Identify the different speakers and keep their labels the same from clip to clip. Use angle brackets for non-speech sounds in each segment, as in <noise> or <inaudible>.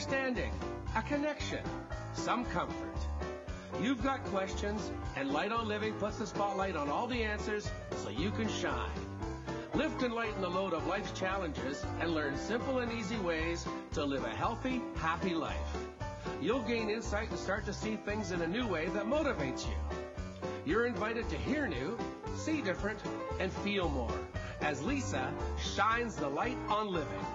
Speaker 1: understanding, a connection, some comfort. You've got questions, and Light on Living puts the spotlight on all the answers so you can shine. Lift and lighten the load of life's challenges and learn simple and easy ways to live a healthy, happy life. You'll gain insight and start to see things in a new way that motivates you. You're invited to hear new, see different, and feel more as Lisa shines the light on living.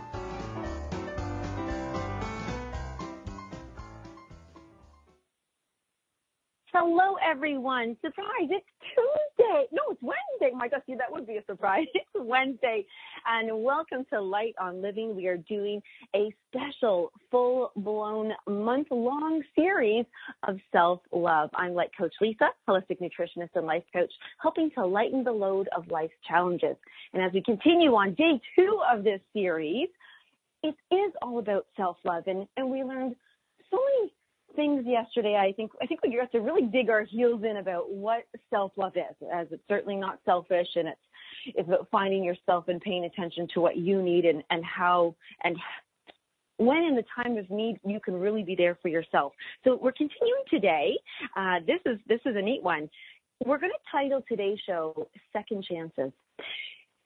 Speaker 2: Hello, everyone. Surprise, it's Tuesday. No, it's Wednesday. My gosh, that would be a surprise. <laughs> It's Wednesday. And welcome to Light on Living. We are doing a special, full blown, month long series of self love. I'm Light Coach Lisa, holistic nutritionist and life coach, helping to lighten the load of life's challenges. And as we continue on day two of this series, it is all about self love. And, and we learned so many things yesterday. I think I think we have to really dig our heels in about what self love is, as it's certainly not selfish, and it's it's about finding yourself and paying attention to what you need and and how and when in the time of need you can really be there for yourself. So we're continuing today. Uh, this is this is a neat one. We're going to title today's show "Second Chances,"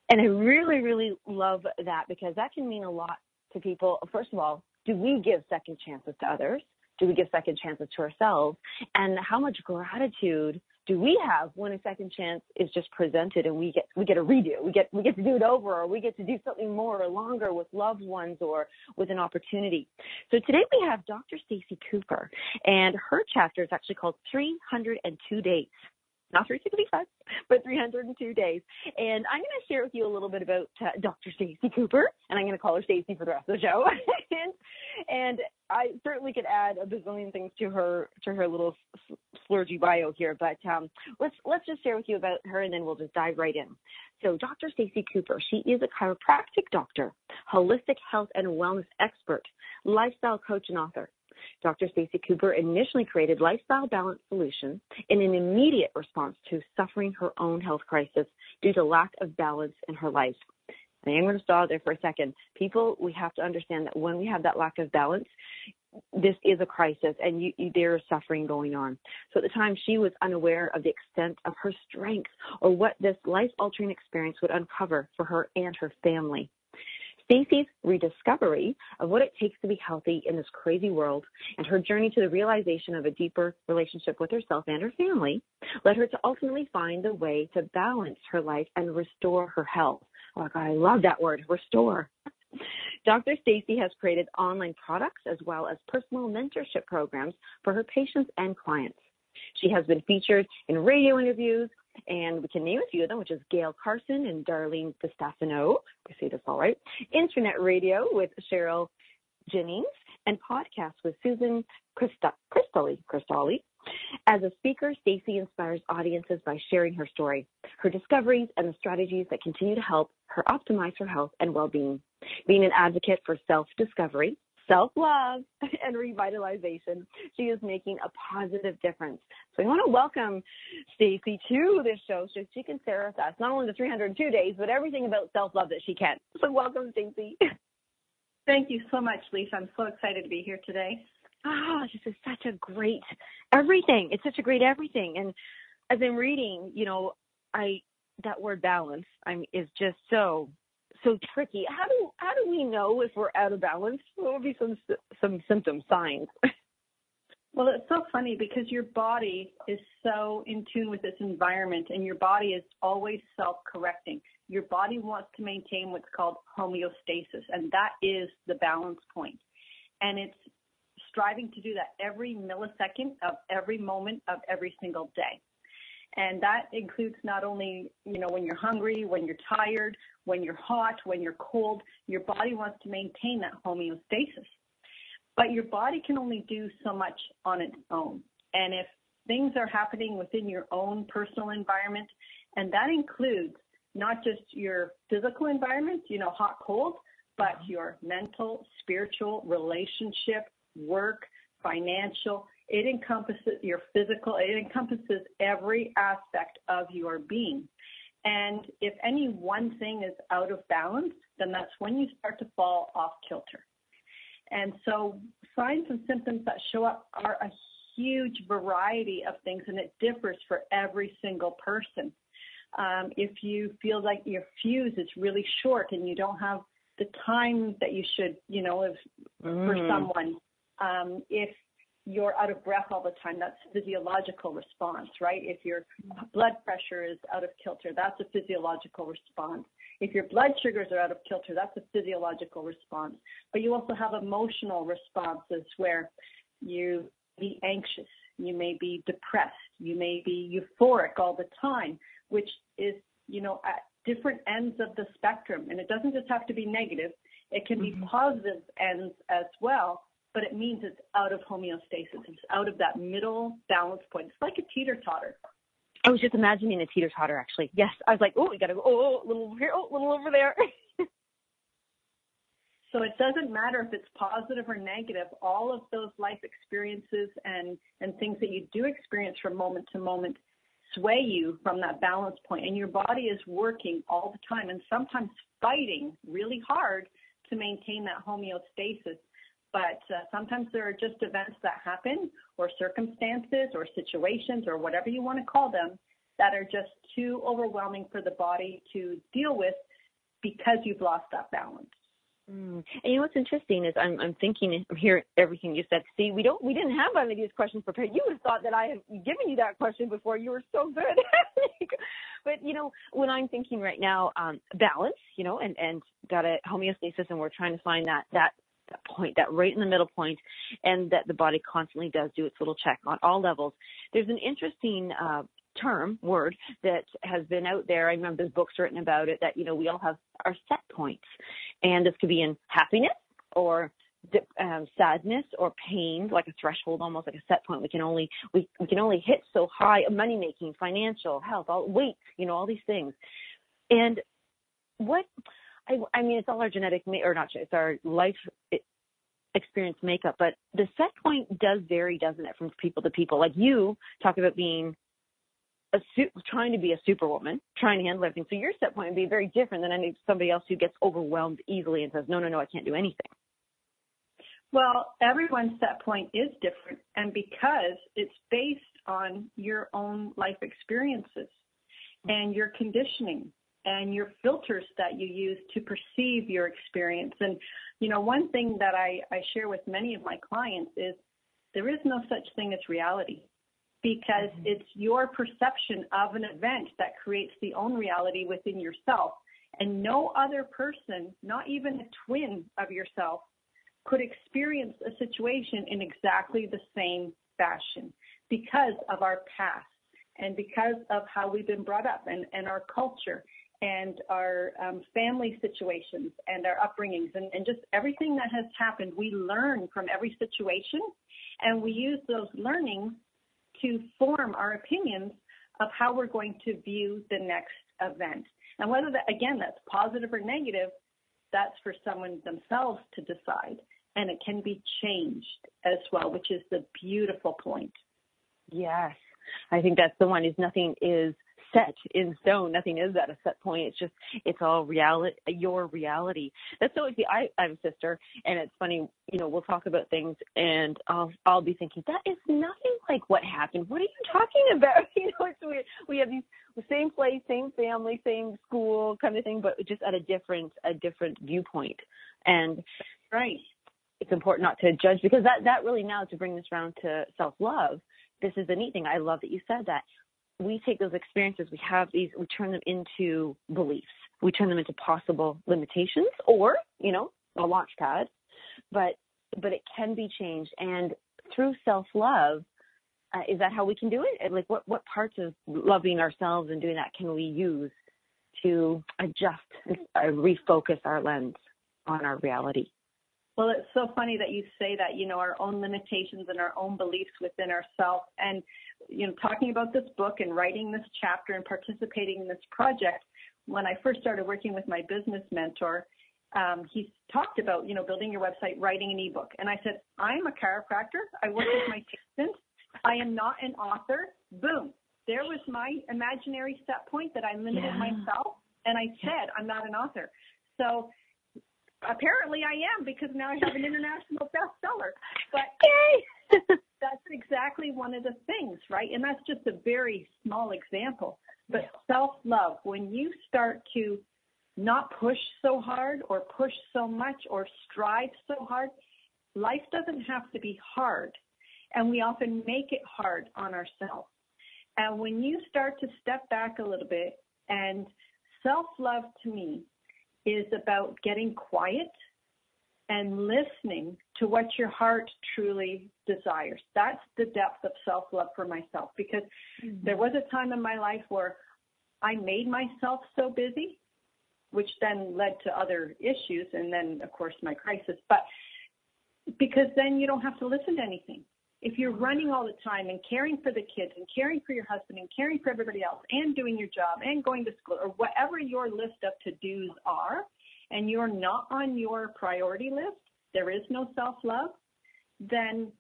Speaker 2: and I really really love that because that can mean a lot to people. First of all, do we give second chances to others? Do we give second chances to ourselves? And how much gratitude do we have when a second chance is just presented and we get we get a redo, we get we get to do it over, or we get to do something more or longer with loved ones or with an opportunity. So today we have Dr. Stacy Cooper, and her chapter is actually called 302 Days not 365, but 302 days. And I'm going to share with you a little bit about uh, Dr. Stacy Cooper, and I'm going to call her Stacy for the rest of the show. <laughs> and, and I certainly could add a bazillion things to her to her little slurgy bio here, but um, let's let's just share with you about her, and then we'll just dive right in. So, Dr. Stacy Cooper, she is a chiropractic doctor, holistic health and wellness expert, lifestyle coach, and author. Dr. Stacy Cooper initially created Lifestyle Balance Solutions in an immediate response to suffering her own health crisis due to lack of balance in her life. I am going to stop there for a second. People, we have to understand that when we have that lack of balance, this is a crisis and you, you, there is suffering going on. So at the time, she was unaware of the extent of her strength or what this life altering experience would uncover for her and her family. Stacy's rediscovery of what it takes to be healthy in this crazy world and her journey to the realization of a deeper relationship with herself and her family led her to ultimately find the way to balance her life and restore her health. Oh God, I love that word, restore. Dr. Stacy has created online products as well as personal mentorship programs for her patients and clients. She has been featured in radio interviews, and we can name a few of them, which is Gail Carson and Darlene DeStefano. I say this all right. Internet radio with Cheryl Jennings and podcast with Susan Cristali. Cristali. As a speaker, Stacy inspires audiences by sharing her story, her discoveries, and the strategies that continue to help her optimize her health and well-being. Being an advocate for self-discovery, self love <laughs> and revitalization. She is making a positive difference. So we want to welcome Stacy to this show so she can share with us not only the 302 days, but everything about self love that she can. So welcome, Stacy.
Speaker 3: Thank you so much, Lisa. I'm so excited to be here today.
Speaker 2: ah, oh, this is such a great everything. It's such a great everything. And as I'm reading, you know, I that word balance I mean, is just so so tricky. How do how do we know if we're out of balance? What would be some some symptom signs? <laughs>
Speaker 3: Well, it's so funny because your body is so in tune with its environment and your body is always self correcting. Your body wants to maintain what's called homeostasis, and that is the balance point. And it's striving to do that every millisecond of every moment of every single day. And that includes not only, you know, when you're hungry, when you're tired, when you're hot, when you're cold, your body wants to maintain that homeostasis. But your body can only do so much on its own. And if things are happening within your own personal environment, and that includes not just your physical environment, you know, hot, cold, but mm-hmm. your mental, spiritual, relationship, work, financial, it encompasses your physical, it encompasses every aspect of your being. And if any one thing is out of balance, then that's when you start to fall off kilter. And so signs and symptoms that show up are a huge variety of things and it differs for every single person. Um, if you feel like your fuse is really short and you don't have the time that you should, you know, if, mm. for someone, um, if you're out of breath all the time, that's physiological response, right? If your blood pressure is out of kilter, that's a physiological response. If your blood sugars are out of kilter, that's a physiological response. But you also have emotional responses where you be anxious, you may be depressed, you may be euphoric all the time, which is, you know, at different ends of the spectrum. And it doesn't just have to be negative, it can be mm-hmm. positive ends as well but it means it's out of homeostasis. It's out of that middle balance point. It's like a teeter totter.
Speaker 2: I was just imagining a teeter totter actually. Yes. I was like, oh, we got to go, oh, a little over here, oh, a little over there. <laughs>
Speaker 3: so it doesn't matter if it's positive or negative. All of those life experiences and, and things that you do experience from moment to moment sway you from that balance point and your body is working all the time and sometimes fighting really hard to maintain that homeostasis but uh, sometimes there are just events that happen or circumstances or situations or whatever you want to call them that are just too overwhelming for the body to deal with because you've lost that balance.
Speaker 2: Mm. And you know what's interesting is I'm I'm thinking I'm hearing everything you said. See, we don't we didn't have any of these questions prepared. You would have thought that I had given you that question before. You were so good. <laughs> but you know, when I'm thinking right now, um, balance, you know, and and got a homeostasis, and we're trying to find that that that point, that right in the middle point, and that the body constantly does do its little check on all levels. There's an interesting uh, term, word that has been out there. I remember there's books written about it that, you know, we all have our set points. And this could be in happiness or um, sadness or pain, like a threshold, almost like a set point. We can only we, we can only hit so high. Money making, financial, health, all weight, you know, all these things. And what I, I mean, it's all our genetic, ma- or not, it's our life experience makeup, but the set point does vary, doesn't it, from people to people? Like you talk about being a su- trying to be a superwoman, trying to handle everything. So your set point would be very different than any somebody else who gets overwhelmed easily and says, "No, no, no, I can't do anything."
Speaker 3: Well, everyone's set point is different, and because it's based on your own life experiences and your conditioning and your filters that you use to perceive your experience. And, you know, one thing that I, I share with many of my clients is there is no such thing as reality because mm-hmm. it's your perception of an event that creates the own reality within yourself. And no other person, not even a twin of yourself, could experience a situation in exactly the same fashion because of our past and because of how we've been brought up and, and our culture and our um, family situations and our upbringings and, and just everything that has happened. We learn from every situation and we use those learnings to form our opinions of how we're going to view the next event. And whether that, again, that's positive or negative, that's for someone themselves to decide. And it can be changed as well, which is the beautiful point.
Speaker 2: Yes. I think that's the one is nothing is set in stone. Nothing is at a set point. It's just it's all reality, your reality. That's so easy. I I have a sister, and it's funny. You know, we'll talk about things, and I'll I'll be thinking that is nothing like what happened. What are you talking <laughs> about? You know, it's weird. We have these same place, same family, same school kind of thing, but just at a different a different viewpoint. And
Speaker 3: right,
Speaker 2: it's important not to judge because that that really now to bring this around to self love. This is the neat thing. I love that you said that we take those experiences, we have these, we turn them into beliefs. We turn them into possible limitations or, you know, a launch pad. But, but it can be changed. And through self love, uh, is that how we can do it? Like, what, what parts of loving ourselves and doing that can we use to adjust uh, refocus our lens on our reality?
Speaker 3: Well, it's so funny that you say that, you know, our own limitations and our own beliefs within ourselves. And, you know, talking about this book and writing this chapter and participating in this project, when I first started working with my business mentor, um, he talked about, you know, building your website, writing an ebook. And I said, I'm a chiropractor. I work with my <laughs> patients. I am not an author. Boom. There was my imaginary set point that I limited yeah. myself. And I said, I'm not an author. So apparently I am because now I have an international bestseller. But yay! <laughs> that's exactly one of the things, right? And that's just a very small example. But yeah. self love, when you start to not push so hard or push so much or strive so hard, life doesn't have to be hard. And we often make it hard on ourselves. And when you start to step back a little bit and self love to me is about getting quiet and listening to what your heart truly desires. That's the depth of self love for myself because mm-hmm. there was a time in my life where I made myself so busy, which then led to other issues and then, of course, my crisis. But because then you don't have to listen to anything if you're running all the time and caring for the kids and caring for your husband and caring for everybody else and doing your job and going to school or whatever your list of to dos are, and you're not on your priority list, there is no self love, then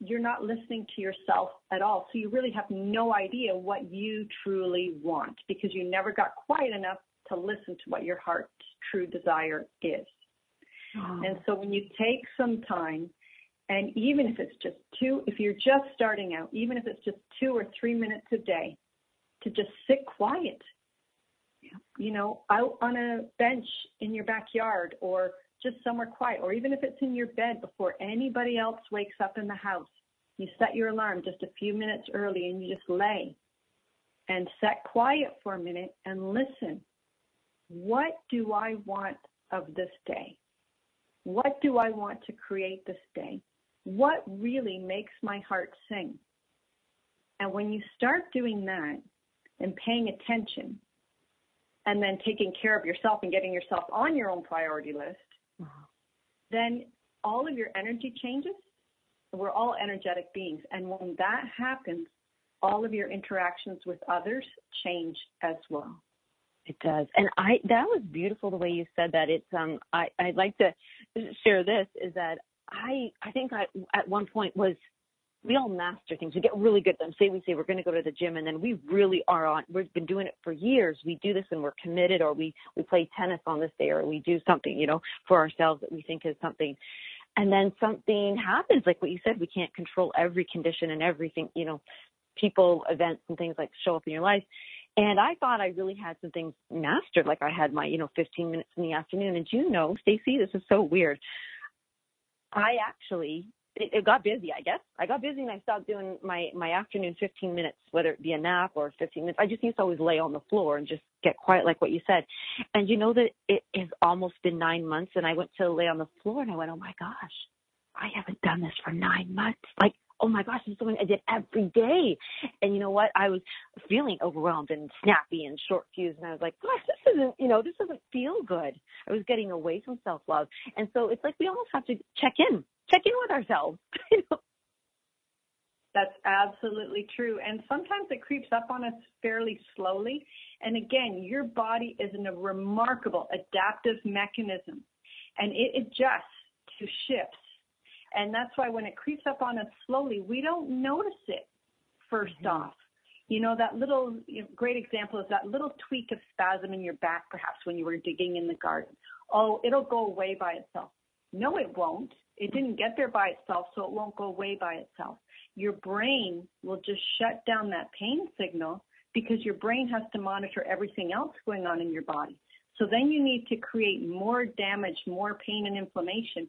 Speaker 3: you're not listening to yourself at all. So you really have no idea what you truly want because you never got quiet enough to listen to what your heart's true desire is. Oh. And so when you take some time and even if it's just two, if you're just starting out, even if it's just two or three minutes a day, to just sit quiet, you know, out on a bench in your backyard or just somewhere quiet, or even if it's in your bed before anybody else wakes up in the house, you set your alarm just a few minutes early and you just lay and set quiet for a minute and listen. What do I want of this day? What do I want to create this day? What really makes my heart sing? And when you start doing that and paying attention and then taking care of yourself and getting yourself on your own priority list, uh-huh. then all of your energy changes. We're all energetic beings. And when that happens, all of your interactions with others change as well.
Speaker 2: It does. And I that was beautiful the way you said that. It's um I, I'd like to share this is that I I think I at one point was we all master things. We get really good at them. Say we say we're going to go to the gym, and then we really are on. We've been doing it for years. We do this, and we're committed. Or we we play tennis on this day, or we do something, you know, for ourselves that we think is something. And then something happens, like what you said. We can't control every condition and everything, you know, people, events, and things like show up in your life. And I thought I really had some things mastered, like I had my, you know, 15 minutes in the afternoon. And you know, Stacy, this is so weird. I actually it, it, got busy, I guess. I got busy and I stopped doing my my afternoon 15 minutes, whether it be a nap or 15 minutes. I just used to always lay on the floor and just get quiet, like what you said. And you know that it has almost been nine months, and I went to lay on the floor and I went, oh my gosh, I haven't done this for nine months. Like, oh my gosh, this is something I did every day. And you know what? I was feeling overwhelmed and snappy and short fused, and I was like, gosh, this isn't, you know, this doesn't feel good. I was getting away from self love, and so it's like we almost have to check in check in with ourselves. <laughs>
Speaker 3: That's absolutely true. And sometimes it creeps up on us fairly slowly. And again, your body is in a remarkable adaptive mechanism and it adjusts to shifts. And that's why when it creeps up on us slowly, we don't notice it 1st mm-hmm. off. You know, that little you know, great example is that little tweak of spasm in your back, perhaps when you were digging in the garden. Oh, it'll go away by itself. No, it won't. It didn't get there by itself, so it won't go away by itself. Your brain will just shut down that pain signal because your brain has to monitor everything else going on in your body. So then you need to create more damage, more pain and inflammation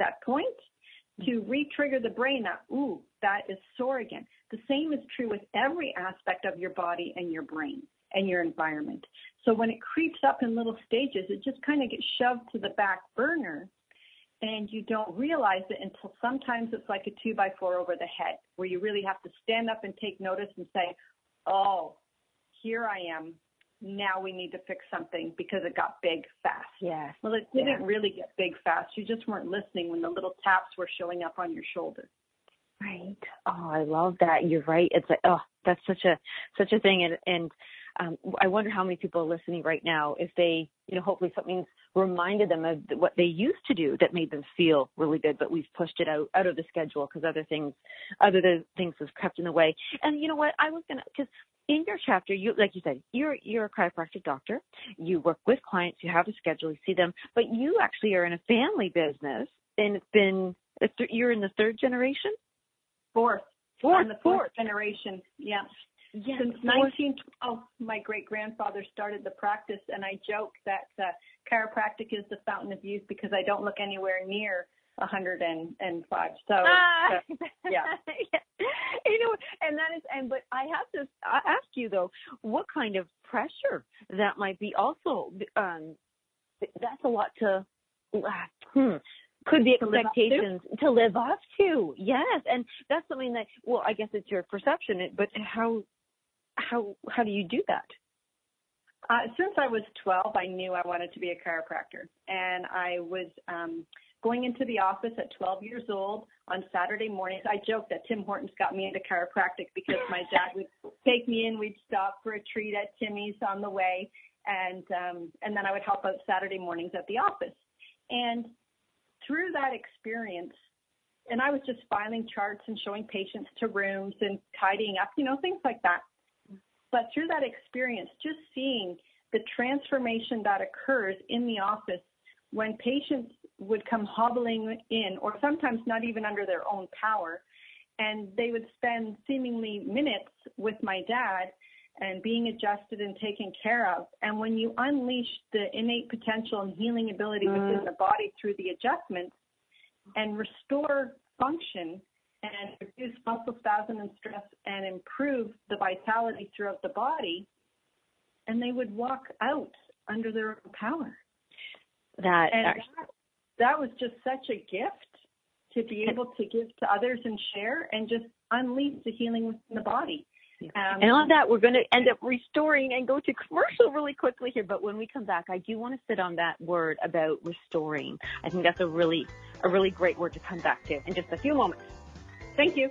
Speaker 3: that point to mm-hmm. re-trigger the brain that, ooh, that is sore again. The same is true with every aspect of your body and your brain and your environment. So when it creeps up in little stages, it just kind of gets shoved to the back burner and you don't realize it until sometimes it's like a two by four over the head where you really have to stand up and take notice and say, oh, here I am now we need to fix something because it got big fast.
Speaker 2: Yes.
Speaker 3: Well, it didn't really get big fast. You just weren't listening when the little taps were showing up on your shoulder.
Speaker 2: Right. Oh, I love that. You're right. It's like, oh, that's such a such a thing, and and um, I wonder how many people are listening right now if they, you know, hopefully something's reminded them of what they used to do that made them feel really good, but we've pushed it out out of the schedule because other things, other things have crept in the way. And you know what? I was gonna because in your chapter, you like you said, you're you're a chiropractic doctor. You work with clients. You have a schedule. You see them, but you actually are in a family business, and it's been you're in the third generation,
Speaker 3: fourth,
Speaker 2: fourth,
Speaker 3: the fourth, fourth generation. Yeah.
Speaker 2: Yes,
Speaker 3: Since 1912, my great grandfather started the practice, and I joke that uh, chiropractic is the fountain of youth because I don't look anywhere near 105. So,
Speaker 2: ah.
Speaker 3: so <laughs> yeah.
Speaker 2: you know, and that is, and but I have to ask you though, what kind of pressure that might be also. Um, that's a lot to. Uh, <sighs> hmm could be expectations
Speaker 3: to, to
Speaker 2: live up to. Yes, and that's something that well, I guess it's your perception, but how how how do you do that?
Speaker 3: Uh, since I was 12, I knew I wanted to be a chiropractor, and I was um, going into the office at 12 years old on Saturday mornings. I joked that Tim Hortons got me into chiropractic because my <laughs> dad would take me in. We'd stop for a treat at Timmy's on the way, and um, and then I would help out Saturday mornings at the office. And through that experience, and I was just filing charts and showing patients to rooms and tidying up, you know, things like that. But through that experience, just seeing the transformation that occurs in the office when patients would come hobbling in, or sometimes not even under their own power, and they would spend seemingly minutes with my dad and being adjusted and taken care of. And when you unleash the innate potential and healing ability mm. within the body through the adjustments and restore function and reduce muscle spasm and stress and improve the vitality throughout the body, and they would walk out under their own power.
Speaker 2: That
Speaker 3: actually- that, that was just such a gift to be able to give to others and share and just unleash the healing within the body.
Speaker 2: Um, and on that, we're going to end up restoring and go to commercial really quickly here. But when we come back, I do want to sit on that word about restoring. I think that's a really, a really great word to come back to in just a few moments.
Speaker 3: Thank you.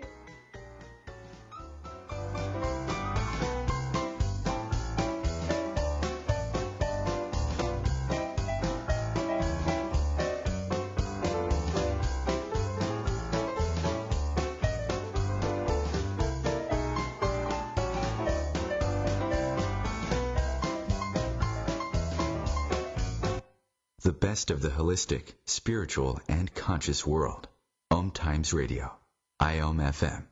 Speaker 4: the best of the holistic, spiritual, and conscious world. Om Times Radio. IOM FM.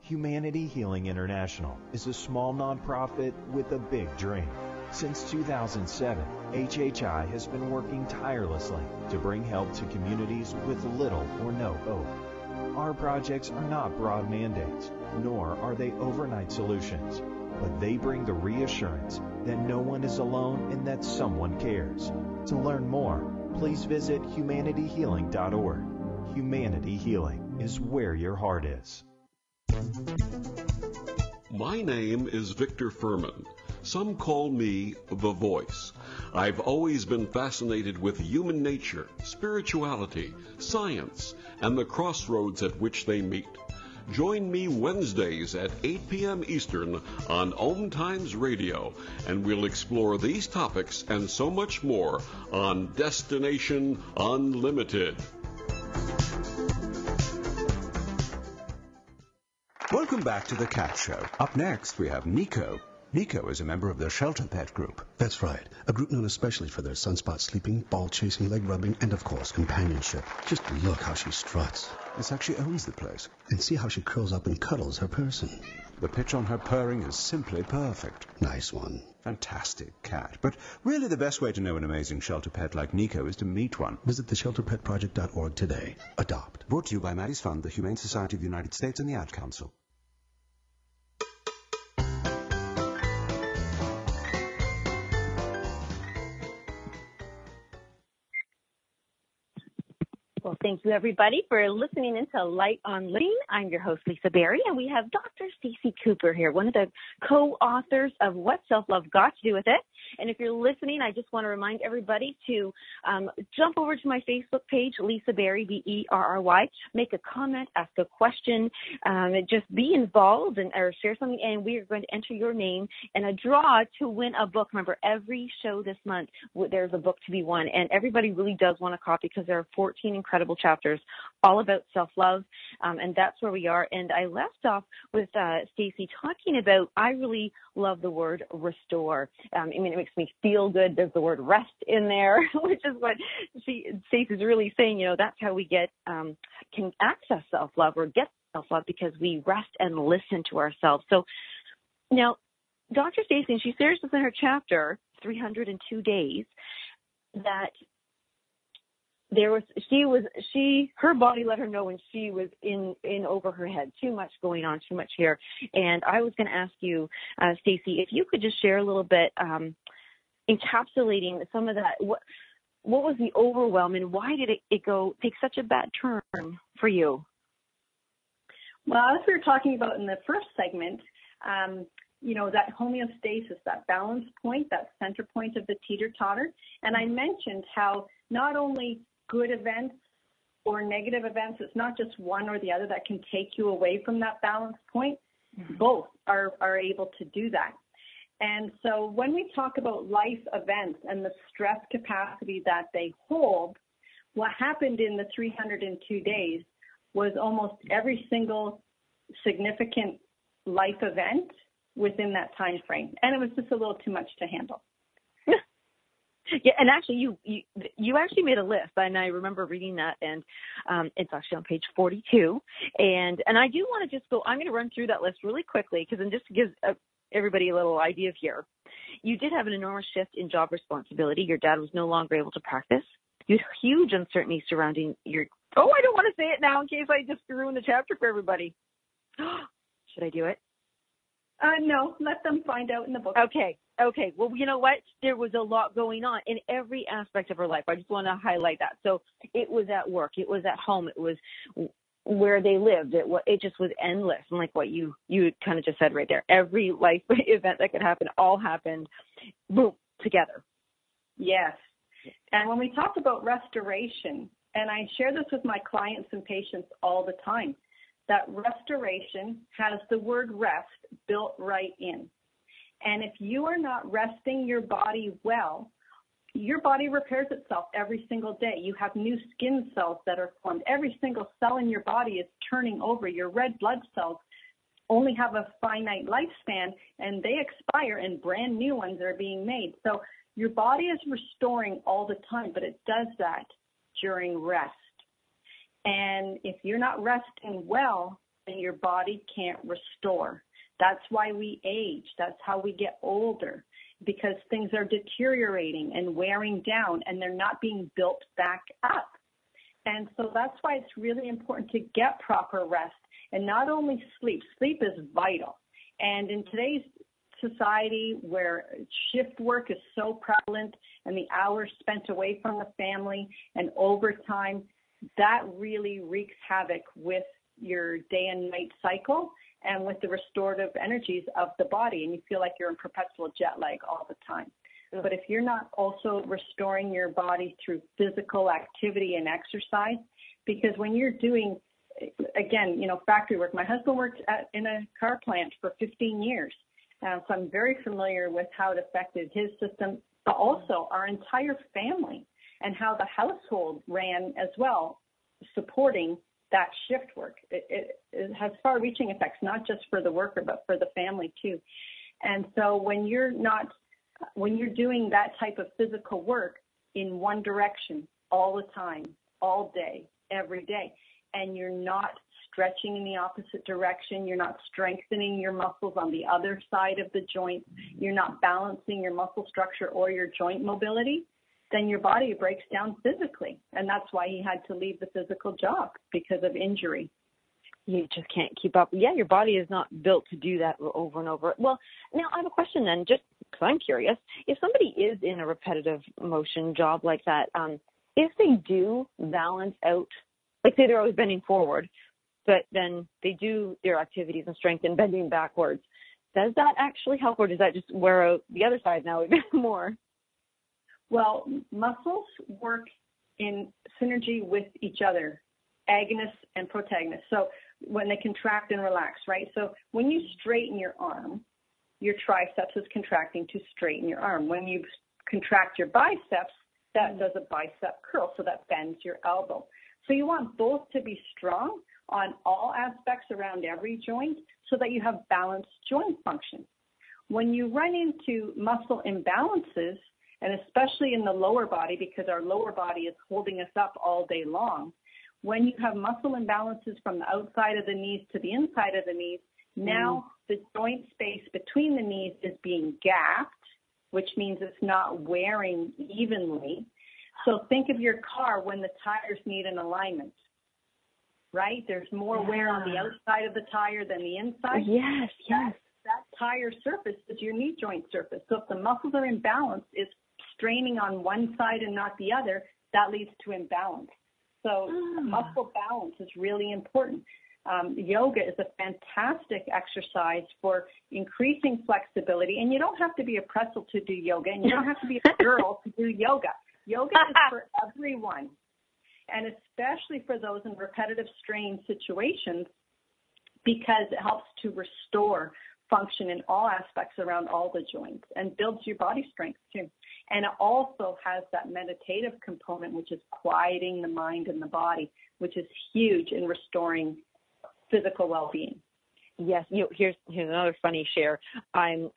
Speaker 5: Humanity Healing International is a small nonprofit with a big dream. Since 2007, HHI has been working tirelessly to bring help to communities with little or no hope. Our projects are not broad mandates, nor are they overnight solutions, but they bring the reassurance that no one is alone and that someone cares. To learn more, please visit humanityhealing.org. Humanity Healing is where your heart is.
Speaker 6: My name is Victor Furman. Some call me the voice. I've always been fascinated with human nature, spirituality, science, and the crossroads at which they meet. Join me Wednesdays at 8 p.m. Eastern on Om Times Radio, and we'll explore these topics and so much more on Destination Unlimited.
Speaker 7: Welcome back to the Cat Show. Up next, we have Nico. Nico is a member of the Shelter Pet Group.
Speaker 8: That's right. A group known especially for their sunspot sleeping, ball chasing, leg rubbing, and of course, companionship. Just look how she struts.
Speaker 7: It's like she owns the place.
Speaker 8: And see how she curls up and cuddles her person.
Speaker 7: The pitch on her purring is simply perfect.
Speaker 8: Nice one.
Speaker 7: Fantastic cat. But really the best way to know an amazing shelter pet like Nico is to meet one.
Speaker 8: Visit theshelterpetproject.org today. Adopt.
Speaker 7: Brought to you by Maddie's Fund, the Humane Society of the United States, and the Ad Council.
Speaker 2: Thank you everybody for listening into Light on Living. I'm your host, Lisa Berry, and we have Dr. Stacy Cooper here, one of the co-authors of What Self-Love Got to Do with It. And if you're listening, I just want to remind everybody to um, jump over to my Facebook page, Lisa Berry, B-E-R-R-Y, make a comment, ask a question, um, just be involved and or share something, and we are going to enter your name in a draw to win a book. Remember, every show this month, there's a book to be won, and everybody really does want a copy because there are 14 incredible chapters all about self-love, um, and that's where we are. And I left off with uh, Stacy talking about. I really love the word restore. Um, I mean, it makes me feel good. There's the word rest in there, <laughs> which is what she Stacy's really saying. You know, that's how we get um, can access self-love or get self-love because we rest and listen to ourselves. So now, Dr. Stacy, she shares this in her chapter, 302 Days, that there was she was she her body let her know when she was in in over her head too much going on too much here and i was going to ask you uh stacy if you could just share a little bit um encapsulating some of that what what was the overwhelm and why did it, it go take such a bad turn for you
Speaker 3: well as we were talking about in the first segment um you know, that homeostasis, that balance point, that center point of the teeter totter. And I mentioned how not only good events or negative events. It's not just one or the other that can take you away from that balance point. Mm-hmm. Both are, are able to do that. And so when we talk about life events and the stress capacity that they hold, what happened in the 302 days was almost every single significant life event within that time frame. And it was just a little too much to handle.
Speaker 2: Yeah, and actually, you you you actually made a list, and I remember reading that, and um, it's actually on page 42. And and I do want to just go. I'm going to run through that list really quickly because then just to give uh, everybody a little idea of here. You did have an enormous shift in job responsibility. Your dad was no longer able to practice. You had huge uncertainty surrounding your. Oh, I don't want to say it now in case I just ruin the chapter for everybody. <gasps> Should I do it?
Speaker 3: Uh, no, let them find out in the book.
Speaker 2: Okay. Okay. Well, you know what? There was a lot going on in every aspect of her life. I just want to highlight that. So it was at work. It was at home. It was where they lived. It it just was endless. And like what you you kind of just said right there, every life <laughs> event that could happen all happened, boom, together.
Speaker 3: Yes. And when we talk about restoration, and I share this with my clients and patients all the time, that restoration has the word rest built right in. And if you are not resting your body well, your body repairs itself every single day. You have new skin cells that are formed. Every single cell in your body is turning over. Your red blood cells only have a finite lifespan and they expire and brand new ones are being made. So your body is restoring all the time, but it does that during rest. And if you're not resting well, then your body can't restore. That's why we age. That's how we get older because things are deteriorating and wearing down and they're not being built back up. And so that's why it's really important to get proper rest and not only sleep. Sleep is vital. And in today's society where shift work is so prevalent and the hours spent away from the family and overtime, that really wreaks havoc with your day and night cycle and with the restorative energies of the body. And you feel like you're in perpetual jet lag all the time. But if you're not also restoring your body through physical activity and exercise, because when you're doing, again, you know, factory work, my husband worked at, in a car plant for 15 years. Uh, so I'm very familiar with how it affected his system, but also our entire family and how the household ran as well, supporting that shift work. It, it, it has far reaching effects, not just for the worker, but for the family too. And so when you're not, when you're doing that type of physical work in one direction all the time, all day, every day, and you're not stretching in the opposite direction, you're not strengthening your muscles on the other side of the joint, you're not balancing your muscle structure or your joint mobility, then your body breaks down physically. And that's why he had to leave the physical job because of injury.
Speaker 2: You just can't keep up. Yeah, your body is not built to do that over and over. Well, now I have a question then, just because I'm curious. If somebody is in a repetitive motion job like that, um, if they do balance out, like say they're always bending forward, but then they do their activities and strength and bending backwards, does that actually help or does that just wear out the other side now even <laughs> more?
Speaker 3: Well, muscles work in synergy with each other, agonist and protagonist. So when they contract and relax, right? So when you straighten your arm, your triceps is contracting to straighten your arm. When you contract your biceps, that does a bicep curl, so that bends your elbow. So you want both to be strong on all aspects around every joint so that you have balanced joint function. When you run into muscle imbalances, and especially in the lower body because our lower body is holding us up all day long. When you have muscle imbalances from the outside of the knees to the inside of the knees, now mm. the joint space between the knees is being gapped, which means it's not wearing evenly. So think of your car when the tires need an alignment. Right? There's more yeah. wear on the outside of the tire than the inside.
Speaker 2: Yes, yes.
Speaker 3: That, that tire surface is your knee joint surface. So if the muscles are imbalanced, it's straining on one side and not the other, that leads to imbalance. So ah. muscle balance is really important. Um, yoga is a fantastic exercise for increasing flexibility, and you don't have to be a pretzel to do yoga, and you don't have to be a <laughs> girl to do yoga. Yoga is <laughs> for everyone, and especially for those in repetitive strain situations because it helps to restore function in all aspects around all the joints and builds your body strength too. And it also has that meditative component, which is quieting the mind and the body, which is huge in restoring physical well-being.
Speaker 2: Yes, you know, here's here's another funny share. I'm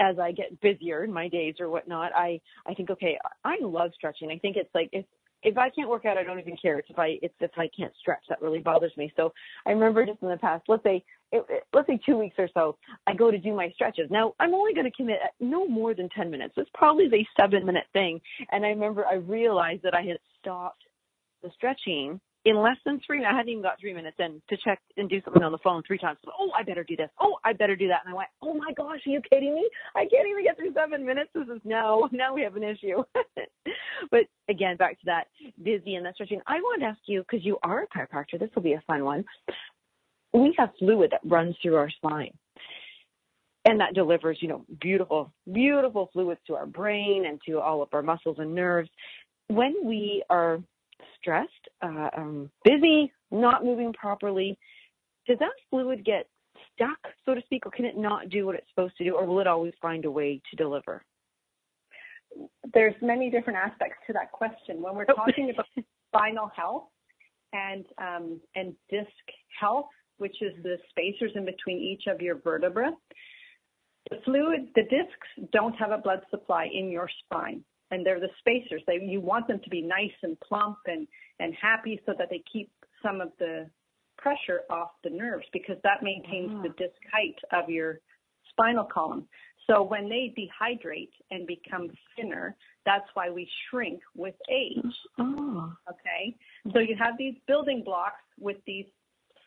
Speaker 2: as I get busier in my days or whatnot, I I think okay, I love stretching. I think it's like if if I can't work out, I don't even care. It's if I it's if I can't stretch that really bothers me. So I remember just in the past, let's say it, it, let's say two weeks or so, I go to do my stretches. Now I'm only going to commit uh, no more than ten minutes. It's probably a seven minute thing. And I remember I realized that I had stopped the stretching in less than three. I hadn't even got three minutes in to check and do something on the phone three times. Oh, I better do this. Oh, I better do that. And I went, oh my gosh, are you kidding me? I can't even get through seven minutes. This is now <laughs> now we have an issue. <laughs> but again, back to that busy and that stretching. I want to ask you because you are a chiropractor. This will be a fun one. We have fluid that runs through our spine and that delivers, you know, beautiful, beautiful fluids to our brain and to all of our muscles and nerves. When we are stressed, uh, um, busy, not moving properly, does that fluid get stuck, so to speak, or can it not do what it's supposed to do, or will it always find a way to deliver?
Speaker 3: There's many different aspects to that question. When we're oh. talking about <laughs> spinal health and um, and disc health, which is the spacers in between each of your vertebrae. The fluid, the discs don't have a blood supply in your spine, and they're the spacers. They, you want them to be nice and plump and, and happy so that they keep some of the pressure off the nerves because that maintains the ah. disc height of your spinal column. So when they dehydrate and become thinner, that's why we shrink with age. Oh. Okay. So you have these building blocks with these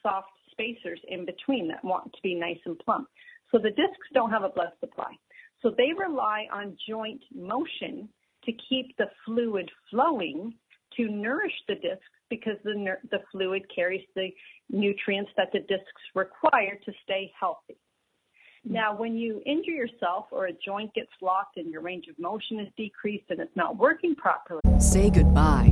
Speaker 3: soft spacers in between that want to be nice and plump. So the discs don't have a blood supply. So they rely on joint motion to keep the fluid flowing to nourish the discs because the, the fluid carries the nutrients that the discs require to stay healthy. Mm-hmm. Now, when you injure yourself or a joint gets locked and your range of motion is decreased and it's not working properly,
Speaker 9: say goodbye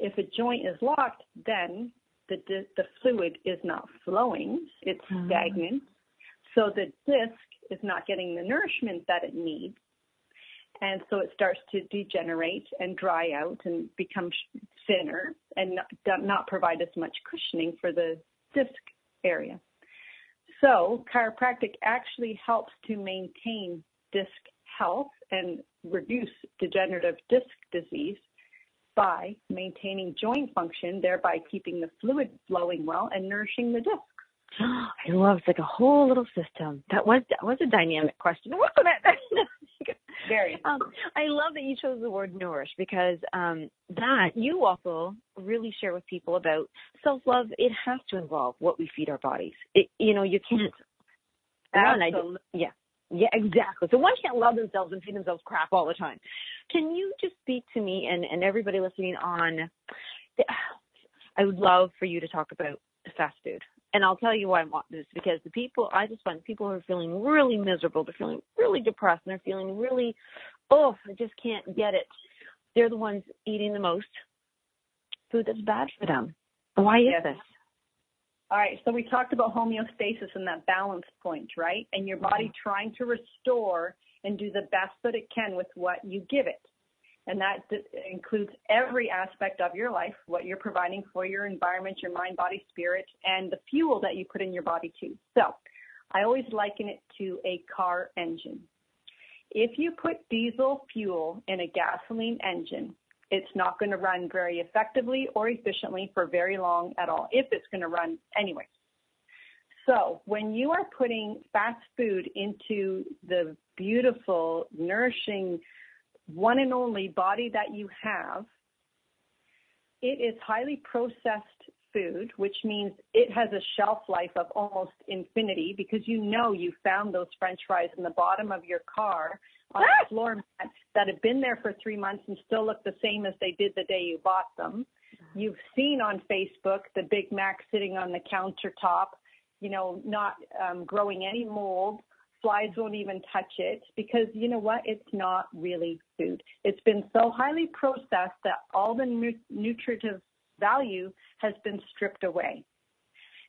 Speaker 3: If a joint is locked, then the, the fluid is not flowing. It's mm. stagnant. So the disc is not getting the nourishment that it needs and so it starts to degenerate and dry out and become thinner and not, not provide as much cushioning for the disc area. So chiropractic actually helps to maintain disc health and reduce degenerative disc disease by maintaining joint function, thereby keeping the fluid flowing well and nourishing the disc. <gasps>
Speaker 2: I love it's like a whole little system. That was that was a dynamic question, <laughs> wasn't it? <laughs>
Speaker 3: Very.
Speaker 2: Um, I love that you chose the word nourish because um, that you also really share with people about self love. It has to involve what we feed our bodies. It, you know, you can't.
Speaker 3: Absolutely.
Speaker 2: I, yeah. Yeah, exactly. So one can't love themselves and feed themselves crap all the time. Can you just speak to me and, and everybody listening on? The, <sighs> I would love for you to talk about fast food and I'll tell you why I want this because the people I just find people who are feeling really miserable, they're feeling really depressed, and they're feeling really, oh, I just can't get it. They're the ones eating the most food that's bad for them. Why is
Speaker 3: yes.
Speaker 2: this?
Speaker 3: All right, so we talked about homeostasis and that balance point, right? And your body mm-hmm. trying to restore and do the best that it can with what you give it and that includes every aspect of your life, what you're providing for your environment, your mind, body, spirit, and the fuel that you put in your body too. So I always liken it to a car engine. If you put diesel fuel in a gasoline engine, it's not going to run very effectively or efficiently for very long at all, if it's going to run anyway. So when you are putting fast food into the beautiful, nourishing, one and only body that you have, it is highly processed food, which means it has a shelf life of almost infinity because you know you found those french fries in the bottom of your car on a floor mats that have been there for three months and still look the same as they did the day you bought them. You've seen on Facebook the Big Mac sitting on the countertop, you know, not um, growing any mold flies won't even touch it because you know what? It's not really food. It's been so highly processed that all the nu- nutritive value has been stripped away.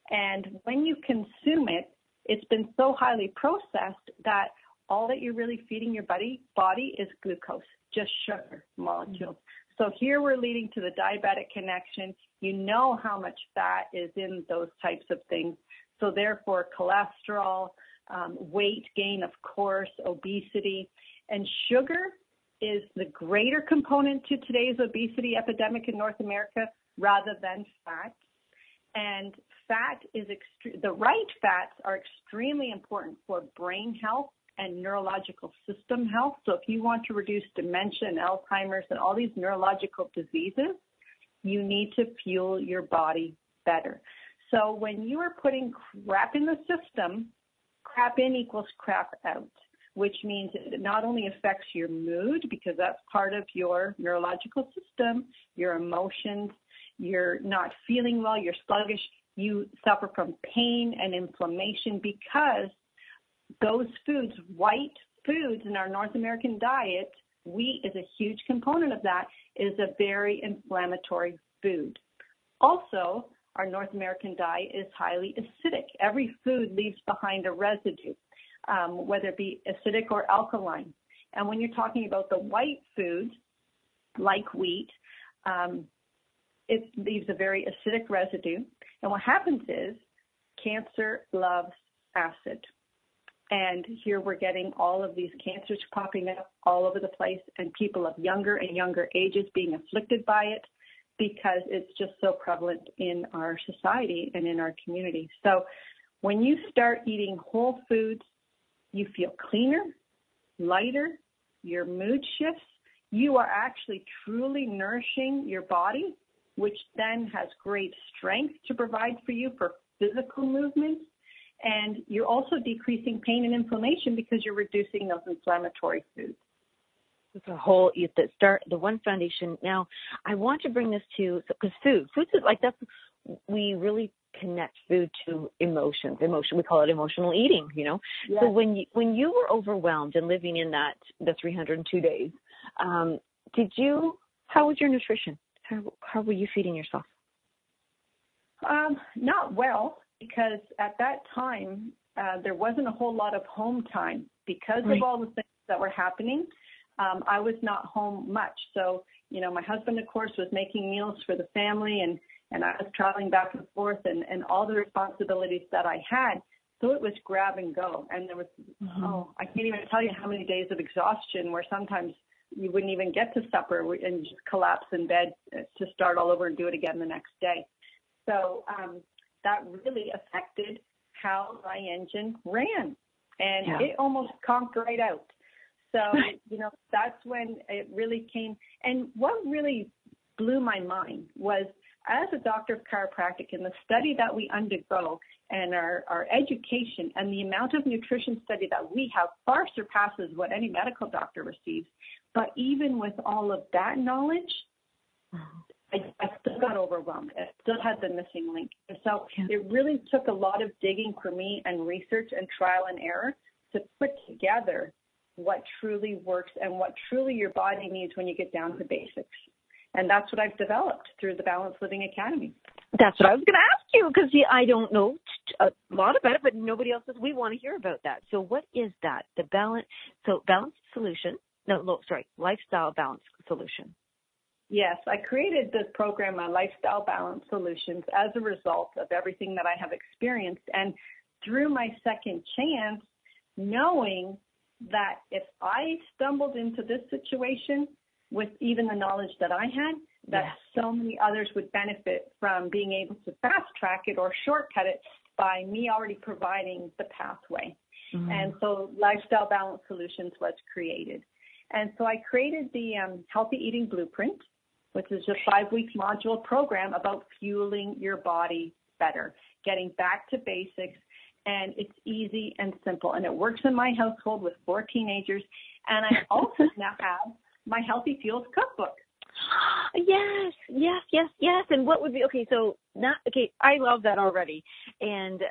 Speaker 3: And when you consume it, it's been so highly processed that all that you're really feeding your body body is glucose, just sugar molecules. So here we're leading to the diabetic connection. You know how much fat is in those types of things. So therefore cholesterol, um, weight gain, of course, obesity, and sugar is the greater component to today's obesity epidemic in North America rather than fat. And fat is extre- the right fats are extremely important for brain health and neurological system health. So if you want to reduce dementia and Alzheimer's and all these neurological diseases, you need to fuel your body better. So when you are putting crap in the system, crap in equals crap out, which means it not only affects your mood because that's part of your neurological system, your emotions, you're not feeling well, you're sluggish, you suffer from pain and inflammation because those foods, white foods in our North American diet, wheat is a huge component of that, is a very inflammatory food. Also, our North American diet is highly acidic. Every food leaves behind a residue, um, whether it be acidic or alkaline. And when you're talking about the white foods, like wheat, um, it leaves a very acidic residue. And what happens is cancer loves acid. And here we're getting all of these cancers popping up all over the place and people of younger and younger ages being afflicted by it because it's just so prevalent in our society and in our community. So when you start eating whole foods, you feel cleaner, lighter, your mood shifts. You are actually truly nourishing your body, which then has great strength to provide for you for physical movements. And you're also decreasing pain and inflammation because you're reducing those inflammatory foods.
Speaker 10: It's a whole the start the one foundation. Now, I want to bring this to because food, food is like that's we really connect food to emotions. Emotion we call it emotional eating. You know. Yes. So when you when you were overwhelmed and living in that the 302 days, um, did you? How was your nutrition? How how were you feeding yourself?
Speaker 3: Um, not well because at that time uh, there wasn't a whole lot of home time because right. of all the things that were happening um, I was not home much. So, you know, my husband, of course, was making meals for the family and, and I was traveling back and forth and, and all the responsibilities that I had. So it was grab and go. And there was, mm-hmm. oh, I can't even tell you how many days of exhaustion where sometimes you wouldn't even get to supper and just collapse in bed to start all over and do it again the next day. So um, that really affected how my engine ran. And yeah. it almost conked right out. So, <laughs> you know, that's when it really came. And what really blew my mind was as a doctor of chiropractic and the study that we undergo and our, our education and the amount of nutrition study that we have far surpasses what any medical doctor receives. But even with all of that knowledge, uh-huh. I, I still got overwhelmed. I still had the missing link. And so it really took a lot of digging for me and research and trial and error to put together what truly works and what truly your body needs when you get down to basics. And that's what I've developed through the Balanced Living Academy.
Speaker 10: That's what I was going to ask you because I don't know a lot about it, but nobody else does. We want to hear about that. So, what is that? The balance. So, balanced solution. No, no, sorry, lifestyle balance solution.
Speaker 3: Yes, I created this program, my Lifestyle Balance Solutions, as a result of everything that I have experienced. And through my second chance, knowing that if I stumbled into this situation with even the knowledge that I had, that yes. so many others would benefit from being able to fast track it or shortcut it by me already providing the pathway. Mm-hmm. And so Lifestyle Balance Solutions was created. And so I created the um, Healthy Eating Blueprint, which is a five week module program about fueling your body better, getting back to basics, and it's easy and simple. And it works in my household with four teenagers. And I also <laughs> now have my Healthy Fuels cookbook.
Speaker 10: Yes, yes, yes, yes. And what would be okay? So not okay. I love that already. And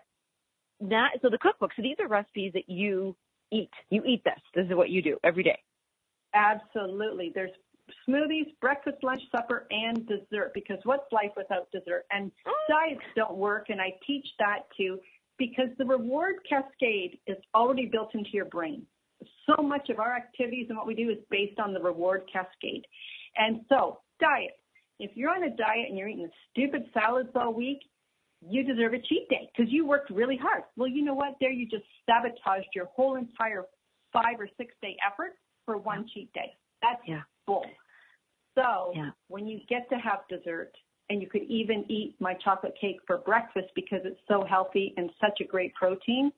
Speaker 10: that so the cookbook. So these are recipes that you eat. You eat this. This is what you do every day.
Speaker 3: Absolutely. There's smoothies, breakfast, lunch, supper, and dessert. Because what's life without dessert? And mm. diets don't work, and I teach that too because the reward cascade is already built into your brain. So much of our activities and what we do is based on the reward cascade. And so, diet. If you're on a diet and you're eating stupid salads all week, you deserve a cheat day because you worked really hard. Well, you know what? There you just sabotaged your whole entire five or six day effort for one cheat day. That's yeah. Bull. So yeah. when you get to have dessert, and you could even eat my chocolate cake for breakfast because it's so healthy and such a great protein,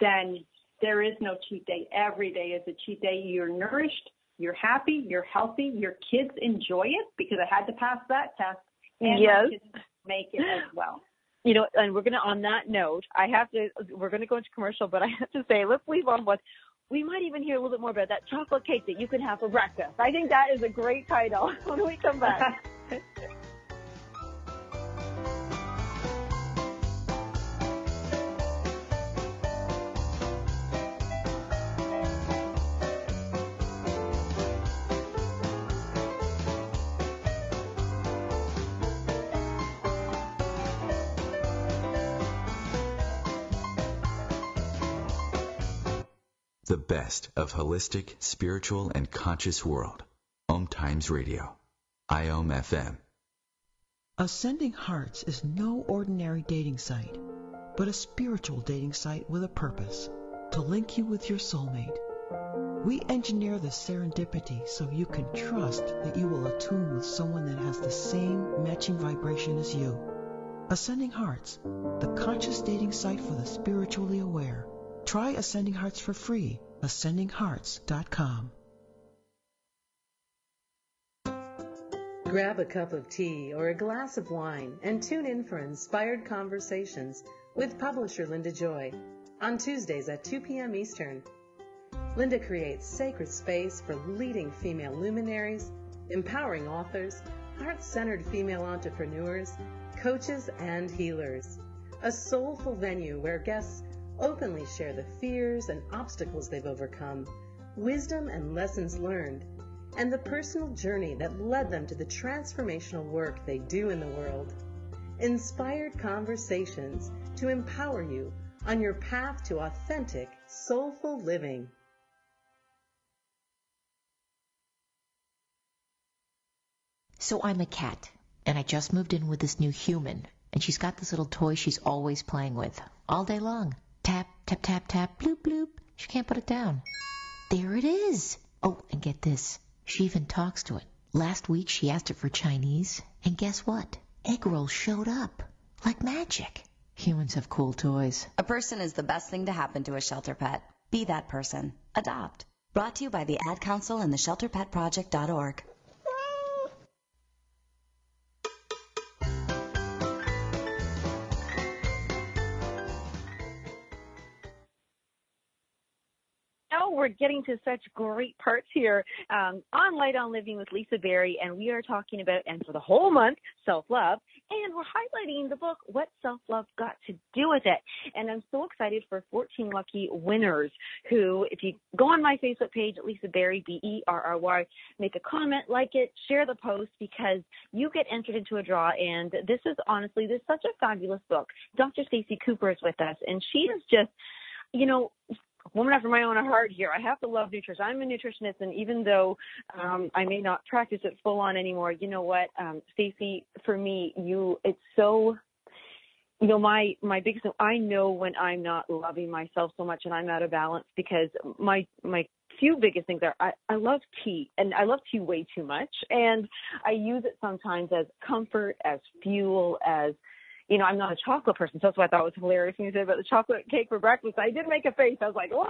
Speaker 3: then there is no cheat day. Every day is a cheat day. You're nourished, you're happy, you're healthy, your kids enjoy it because I had to pass that test, and
Speaker 2: yes.
Speaker 3: kids make it as well.
Speaker 2: You know, and we're gonna on that note, I have to we're gonna go into commercial, but I have to say, let's leave on what we might even hear a little bit more about that chocolate cake that you can have for breakfast. I think that is a great title <laughs> when we come back. <laughs>
Speaker 4: Of holistic, spiritual, and conscious world. Om Times Radio. IOM FM.
Speaker 11: Ascending Hearts is no ordinary dating site, but a spiritual dating site with a purpose to link you with your soulmate. We engineer the serendipity so you can trust that you will attune with someone that has the same matching vibration as you. Ascending Hearts, the conscious dating site for the spiritually aware. Try Ascending Hearts for free. AscendingHearts.com.
Speaker 12: Grab a cup of tea or a glass of wine and tune in for inspired conversations with publisher Linda Joy on Tuesdays at 2 p.m. Eastern. Linda creates sacred space for leading female luminaries, empowering authors, heart centered female entrepreneurs, coaches, and healers. A soulful venue where guests openly share the fears and obstacles they've overcome, wisdom and lessons learned, and the personal journey that led them to the transformational work they do in the world. Inspired conversations to empower you on your path to authentic, soulful living.
Speaker 13: So I'm a cat, and I just moved in with this new human, and she's got this little toy she's always playing with all day long. Tap, tap, tap, bloop, bloop. She can't put it down. There it is. Oh, and get this. She even talks to it. Last week she asked it for Chinese, and guess what? Egg rolls showed up. Like magic. Humans have cool toys.
Speaker 14: A person is the best thing to happen to a shelter pet. Be that person. Adopt. Brought to you by the Ad Council and the ShelterPetProject.org.
Speaker 2: we're getting to such great parts here um, on Light on Living with Lisa Berry, and we are talking about, and for the whole month, self love, and we're highlighting the book, What Self Love Got to Do with It. And I'm so excited for 14 lucky winners who, if you go on my Facebook page, Lisa Berry, B E R R Y, make a comment, like it, share the post, because you get entered into a draw. And this is honestly, this is such a fabulous book. Dr. Stacy Cooper is with us, and she is just you know, woman after my own heart here. I have to love nutrition. I'm a nutritionist, and even though um, I may not practice it full on anymore, you know what, um, Stacy, for me, you, it's so you know my my biggest i know when i'm not loving myself so much and i'm out of balance because my my few biggest things are I, I love tea and I love tea way too much and I use it sometimes as comfort, as fuel, as you know, I'm not a chocolate person, so that's what I thought it was hilarious when you said about the chocolate cake for breakfast. I did make a face. I was like, wow.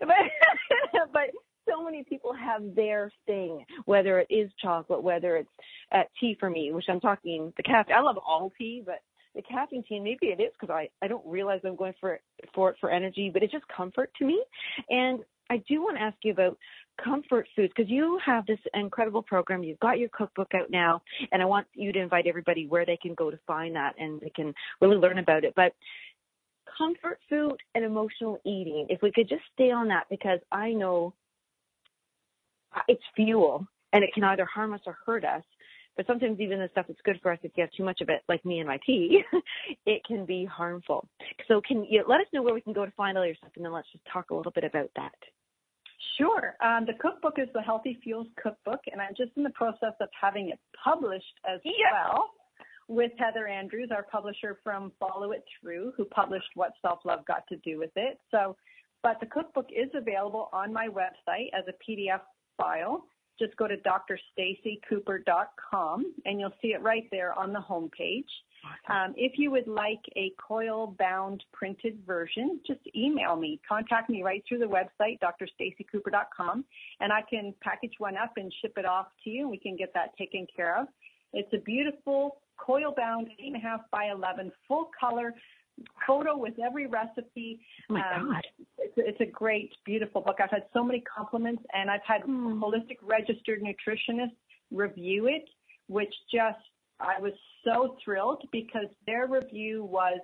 Speaker 2: <laughs> But, but so many people have their thing, whether it is chocolate, whether it's uh, tea for me, which I'm talking the caffeine. I love all tea, but the caffeine tea, maybe it is because I, I don't realize I'm going for, it, for it for energy, but it's just comfort to me. And I do want to ask you about comfort foods because you have this incredible program. You've got your cookbook out now, and I want you to invite everybody where they can go to find that and they can really learn about it. But comfort food and emotional eating, if we could just stay on that because I know it's fuel and it can either harm us or hurt us. But sometimes even the stuff that's good for us, if you have too much of it, like me and my tea, <laughs> it can be harmful. So can you let us know where we can go to find all your stuff, and then let's just talk a little bit about that.
Speaker 3: Sure. Um, the cookbook is the Healthy Fuels Cookbook, and I'm just in the process of having it published as well with Heather Andrews, our publisher from Follow It Through, who published What Self Love Got to Do with It. So, but the cookbook is available on my website as a PDF file just go to drstacycooper.com and you'll see it right there on the home page. Um, if you would like a coil bound printed version, just email me. Contact me right through the website, drstacycooper.com, and I can package one up and ship it off to you. And we can get that taken care of. It's a beautiful coil bound, 8.5 by 11, full color photo with every recipe.
Speaker 2: Oh my um, God.
Speaker 3: It's, it's, a great, beautiful book. I've had so many compliments, and I've had mm. holistic registered nutritionists review it, which just, I was so thrilled because their review was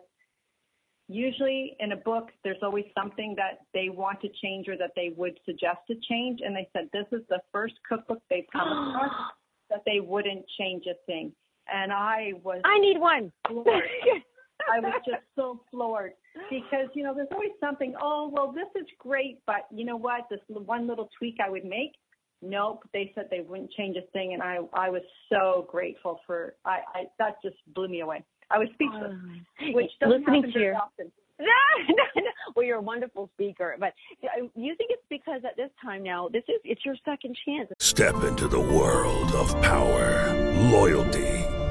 Speaker 3: usually in a book, there's always something that they want to change or that they would suggest to change. And they said this is the first cookbook they've come across that they wouldn't change a thing. And I was.
Speaker 2: I need one. <laughs>
Speaker 3: I was just so floored because you know there's always something. Oh well, this is great, but you know what? This one little tweak I would make. Nope, they said they wouldn't change a thing, and I I was so grateful for. I, I that just blew me away. I was speechless, uh, which doesn't happen
Speaker 2: to
Speaker 3: very
Speaker 2: your,
Speaker 3: often. <laughs>
Speaker 2: No, no, no. Well, you're a wonderful speaker, but you think it's because at this time now, this is it's your second chance.
Speaker 15: Step into the world of power, loyalty,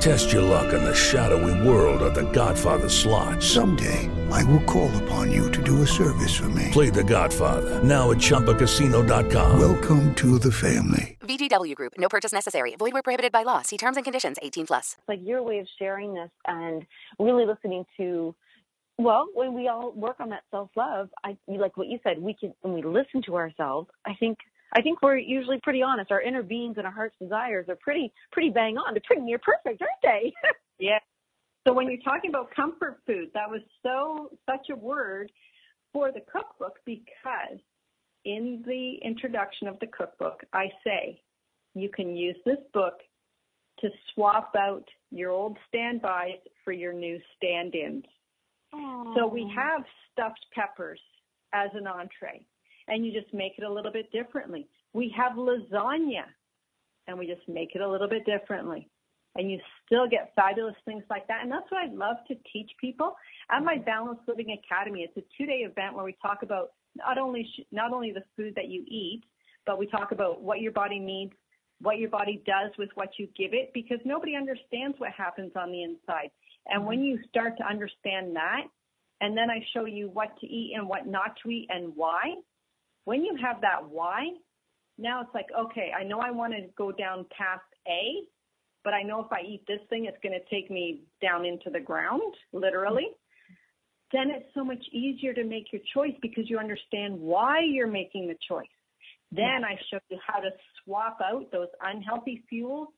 Speaker 15: Test your luck in the shadowy world of the Godfather slot.
Speaker 16: Someday, I will call upon you to do a service for me.
Speaker 15: Play the Godfather, now at ChumbaCasino.com.
Speaker 16: Welcome to the family.
Speaker 17: VGW Group, no purchase necessary. Void where prohibited by law. See terms and conditions 18 plus.
Speaker 2: Like your way of sharing this and really listening to well, when we all work on that self love, I like what you said. We can when we listen to ourselves. I think I think we're usually pretty honest. Our inner beings and our heart's desires are pretty pretty bang on. They're pretty near perfect, aren't they? <laughs>
Speaker 3: yeah. So when you're talking about comfort food, that was so such a word for the cookbook because in the introduction of the cookbook, I say you can use this book to swap out your old standbys for your new stand-ins. So we have stuffed peppers as an entree and you just make it a little bit differently. We have lasagna and we just make it a little bit differently. And you still get fabulous things like that. And that's what I love to teach people. At my Balanced Living Academy, it's a two day event where we talk about not only, not only the food that you eat, but we talk about what your body needs, what your body does with what you give it, because nobody understands what happens on the inside. And when you start to understand that, and then I show you what to eat and what not to eat and why, when you have that why, now it's like, okay, I know I want to go down past A, but I know if I eat this thing, it's going to take me down into the ground, literally. Then it's so much easier to make your choice because you understand why you're making the choice. Then I show you how to swap out those unhealthy fuels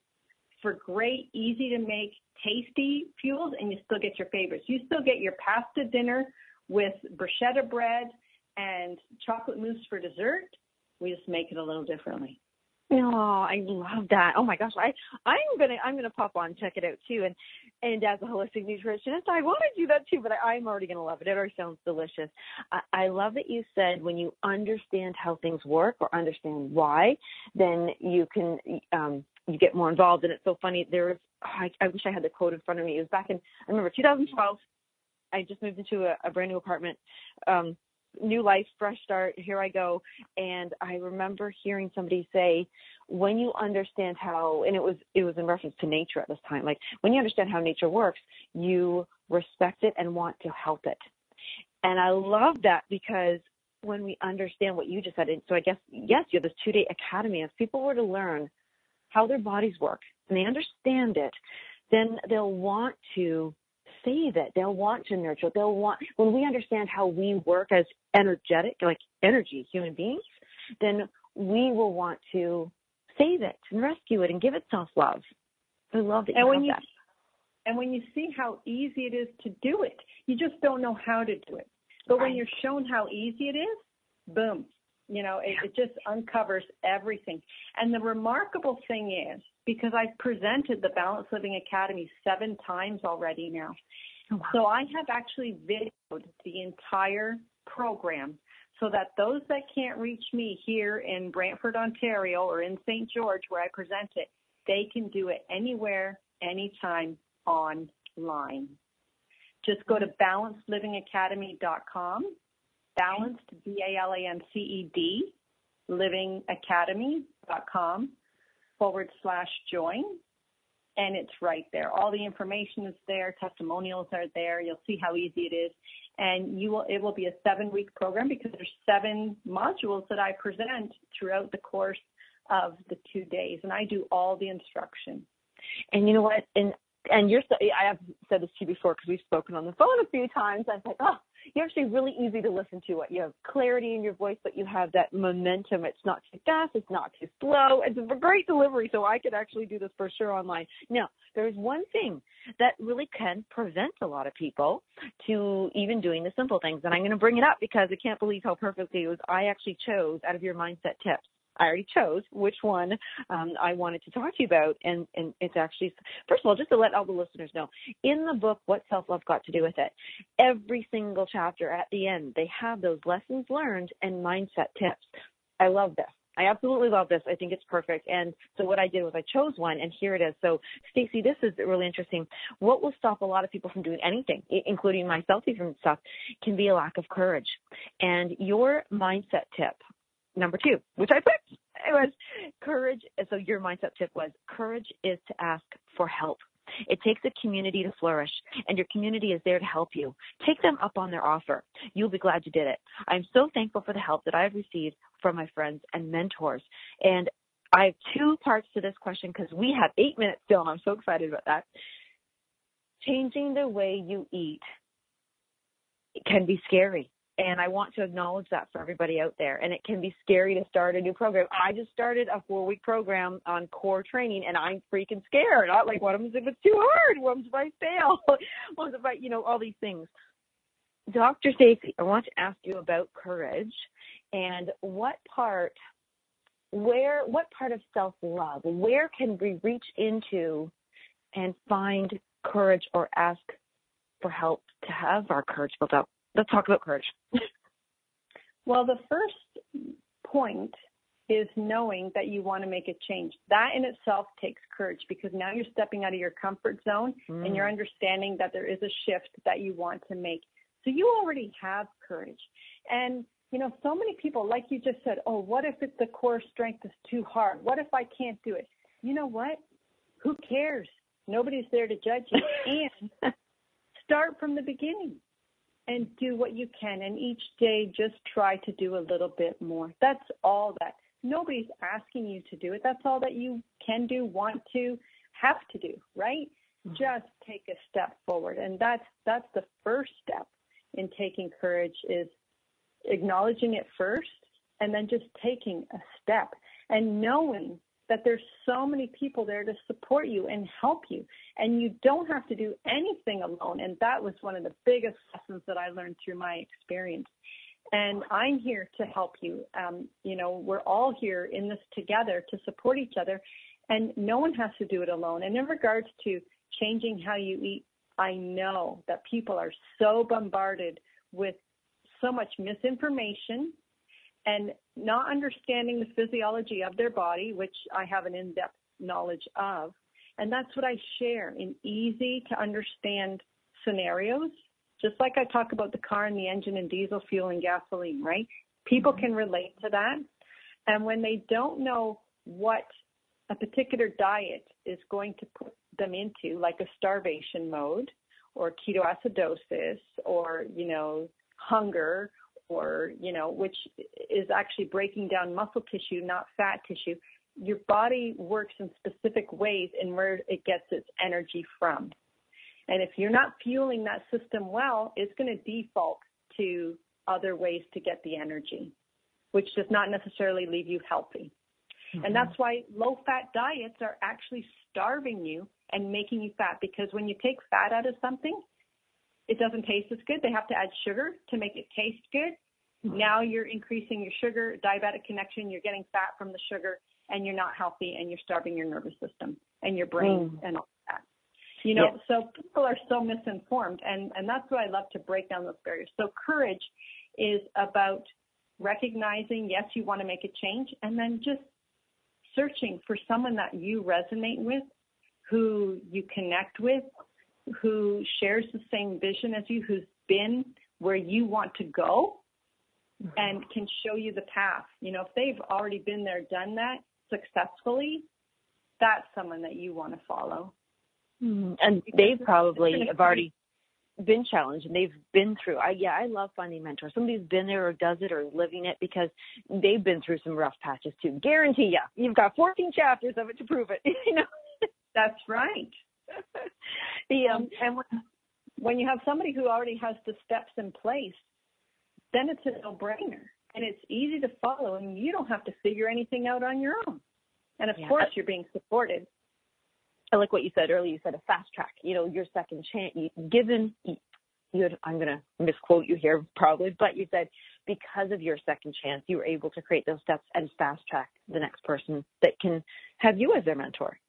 Speaker 3: for great, easy to make, tasty fuels, and you still get your favorites. You still get your pasta dinner with bruschetta bread and chocolate mousse for dessert. We just make it a little differently.
Speaker 2: Oh, I love that. Oh my gosh, I I'm gonna I'm gonna pop on check it out too. And and as a holistic nutritionist, I want to do that too. But I, I'm already gonna love it. It already sounds delicious. I, I love that you said when you understand how things work or understand why, then you can um you get more involved. And it's so funny. There was oh, I, I wish I had the quote in front of me. It was back in I remember 2012. I just moved into a, a brand new apartment. Um, new life, fresh start, here I go. And I remember hearing somebody say, when you understand how, and it was, it was in reference to nature at this time, like when you understand how nature works, you respect it and want to help it. And I love that because when we understand what you just said, and so I guess, yes, you have this two day academy. If people were to learn how their bodies work and they understand it, then they'll want to save it. They'll want to nurture. They'll want, when we understand how we work as energetic, like energy human beings, then we will want to save it and rescue it and give it self love. I love that you
Speaker 3: and when you
Speaker 2: that.
Speaker 3: and when you see how easy it is to do it, you just don't know how to do it. But when you're shown how easy it is, boom, you know, it, it just uncovers everything. And the remarkable thing is, because I've presented the Balanced Living Academy seven times already now, oh, so I have actually videoed the entire program so that those that can't reach me here in Brantford, Ontario or in St. George where I present it, they can do it anywhere, anytime online. Just go to balancedlivingacademy.com, balanced, B-A-L-A-N-C-E-D, livingacademy.com forward slash join. And it's right there. All the information is there. Testimonials are there. You'll see how easy it is. And you will, it will be a seven week program because there's seven modules that I present throughout the course of the two days. And I do all the instruction.
Speaker 2: And you know what? And and you're I have said this to you before because we've spoken on the phone a few times. I was like, oh, you're actually really easy to listen to. You have clarity in your voice, but you have that momentum. It's not too fast. It's not too slow. It's a great delivery. So I could actually do this for sure online. Now, there's one thing that really can prevent a lot of people to even doing the simple things. And I'm going to bring it up because I can't believe how perfectly it was. I actually chose out of your mindset tips I already chose which one um, I wanted to talk to you about, and and it's actually first of all just to let all the listeners know in the book what self love got to do with it. Every single chapter at the end they have those lessons learned and mindset tips. I love this. I absolutely love this. I think it's perfect. And so what I did was I chose one and here it is. So Stacy, this is really interesting. What will stop a lot of people from doing anything, including myself even stuff, can be a lack of courage. And your mindset tip number two, which I picked. It was courage. So your mindset tip was courage is to ask for help. It takes a community to flourish, and your community is there to help you. Take them up on their offer. You'll be glad you did it. I'm so thankful for the help that I've received from my friends and mentors. And I have two parts to this question because we have eight minutes still, and I'm so excited about that. Changing the way you eat can be scary. And I want to acknowledge that for everybody out there. And it can be scary to start a new program. I just started a four week program on core training and I'm freaking scared. I like, what happens if it's too hard? What if I fail? <laughs> what if I, you know, all these things. Dr. Stacy, I want to ask you about courage and what part, where, what part of self love, where can we reach into and find courage or ask for help to have our courage built up? Let's talk about courage. <laughs>
Speaker 3: well, the first point is knowing that you want to make a change. That in itself takes courage because now you're stepping out of your comfort zone mm. and you're mm. understanding that there is a shift that you want to make. So you already have courage. And you know, so many people, like you just said, oh, what if it's the core strength is too hard? What if I can't do it? You know what? Who cares? Nobody's there to judge you. <laughs> and start from the beginning and do what you can. And each day, just try to do a little bit more. That's all that. Nobody's asking you to do it. That's all that you can do, want to, have to do, right? Mm-hmm. Just take a step forward. And that's that's the first step in taking courage is acknowledging it first and then just taking a step and knowing that there's so many people there to support you and help you and you don't have to do anything alone. And that was one of the biggest lessons that i learned through my experience. And i'm here to help you. Um, you know we're all here in this together to support each other and no one has to do it alone. And in regards to changing how you eat i know that people are so bombarded with so much misinformation and not understanding the physiology of their body, which I have an in depth knowledge of. And that's what I share in easy to understand scenarios, just like I talk about the car and the engine and diesel fuel and gasoline, right? People mm-hmm. can relate to that. And when they don't know what a particular diet is going to put them into, like a starvation mode or ketoacidosis or, you know, hunger or, you know, which is actually breaking down muscle tissue, not fat tissue, your body works in specific ways in where it gets its energy from. And if you're not fueling that system well, it's going to default to other ways to get the energy, which does not necessarily leave you healthy. Mm-hmm. And that's why low fat diets are actually starving you and making you fat because when you take fat out of something, it doesn't taste as good. They have to add sugar to make it taste good. Mm-hmm. Now you're increasing your sugar, diabetic connection, you're getting fat from the sugar, and you're not healthy and you're starving your nervous system and your brain mm. and all that. You know, so people are so misinformed and, and that's why I love to break down those barriers. So courage is about recognizing, yes, you want to make a change and then just searching for someone that you resonate with, who you connect with, who shares the same vision as you, who's been where you want to go mm-hmm. and can show you the path. You know, if they've already been there, done that successfully, that's someone that you want to follow.
Speaker 2: Mm-hmm. And they probably have already been challenged and they've been through. I yeah, I love finding mentors. Somebody's been there or does it or living it because they've been through some rough patches too. Guarantee you, you've got 14 chapters of it to prove it. <laughs> you know,
Speaker 3: that's right. <laughs> the um, and when, when you have somebody who already has the steps in place, then it's a no-brainer and it's easy to follow, and you don't have to figure anything out on your own. And of yeah. course, you're being supported
Speaker 2: I like what you said earlier. You said a fast track. You know, your second chance. Given you, I'm going to misquote you here probably, but you said because of your second chance, you were able to create those steps and fast track the next person that can have you as their mentor.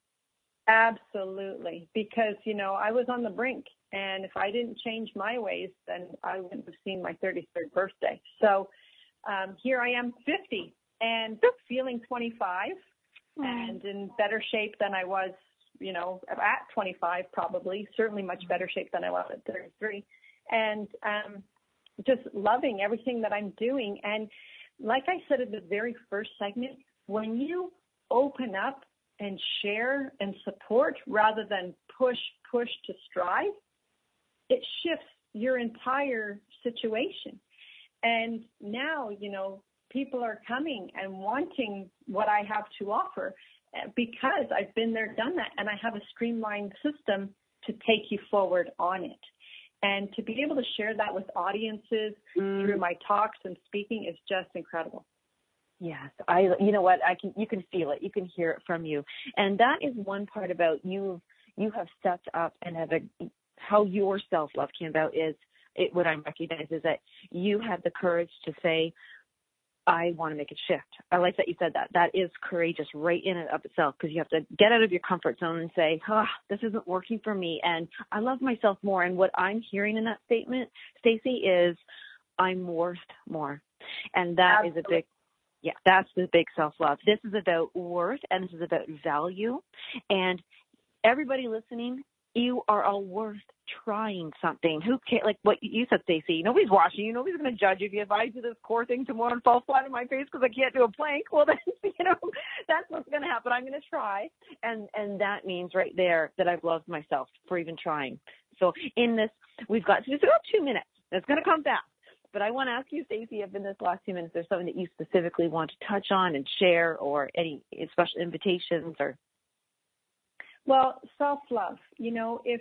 Speaker 3: Absolutely, because you know I was on the brink, and if I didn't change my ways, then I wouldn't have seen my 33rd birthday. So um, here I am, 50, and feeling 25, and in better shape than I was you know, at 25 probably, certainly much better shape than I was at 33. And um, just loving everything that I'm doing. And like I said in the very first segment, when you open up and share and support rather than push, push to strive, it shifts your entire situation. And now, you know, people are coming and wanting what I have to offer because I've been there, done that, and I have a streamlined system to take you forward on it. And to be able to share that with audiences mm. through my talks and speaking is just incredible.
Speaker 2: Yes, I. You know what? I can. You can feel it. You can hear it from you, and that is one part about you. You have stepped up and have a how your self love came about is it. What I recognize is that you had the courage to say, I want to make a shift. I like that you said that. That is courageous right in and of itself because you have to get out of your comfort zone and say, oh, this isn't working for me and I love myself more. And what I'm hearing in that statement, Stacy, is I'm worth more. And that Absolutely. is a big yeah, that's the big self love. This is about worth and this is about value. And everybody listening, you are all worth trying something. Who can like what you said, Stacy? Nobody's watching you. Nobody's going to judge you if I do this core thing tomorrow and fall flat on my face because I can't do a plank. Well, <laughs> then you know that's what's going to happen. I'm going to try, and and that means right there that I've loved myself for even trying. So in this, we've got just about two minutes. It's going to come fast. But I want to ask you, Stacy, if in this last few minutes there's something that you specifically want to touch on and share, or any special invitations, or
Speaker 3: well, self love. You know, if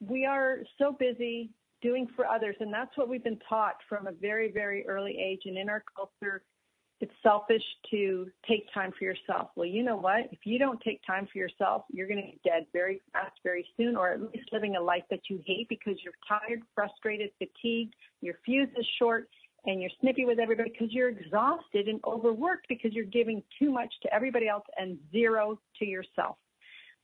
Speaker 3: we are so busy doing for others, and that's what we've been taught from a very, very early age. And in our culture, it's selfish to take time for yourself. Well, you know what? If you don't take time for yourself, you're going to be dead very fast, very soon, or at least living a life that you hate because you're tired, frustrated, fatigued, your fuse is short, and you're snippy with everybody because you're exhausted and overworked because you're giving too much to everybody else and zero to yourself.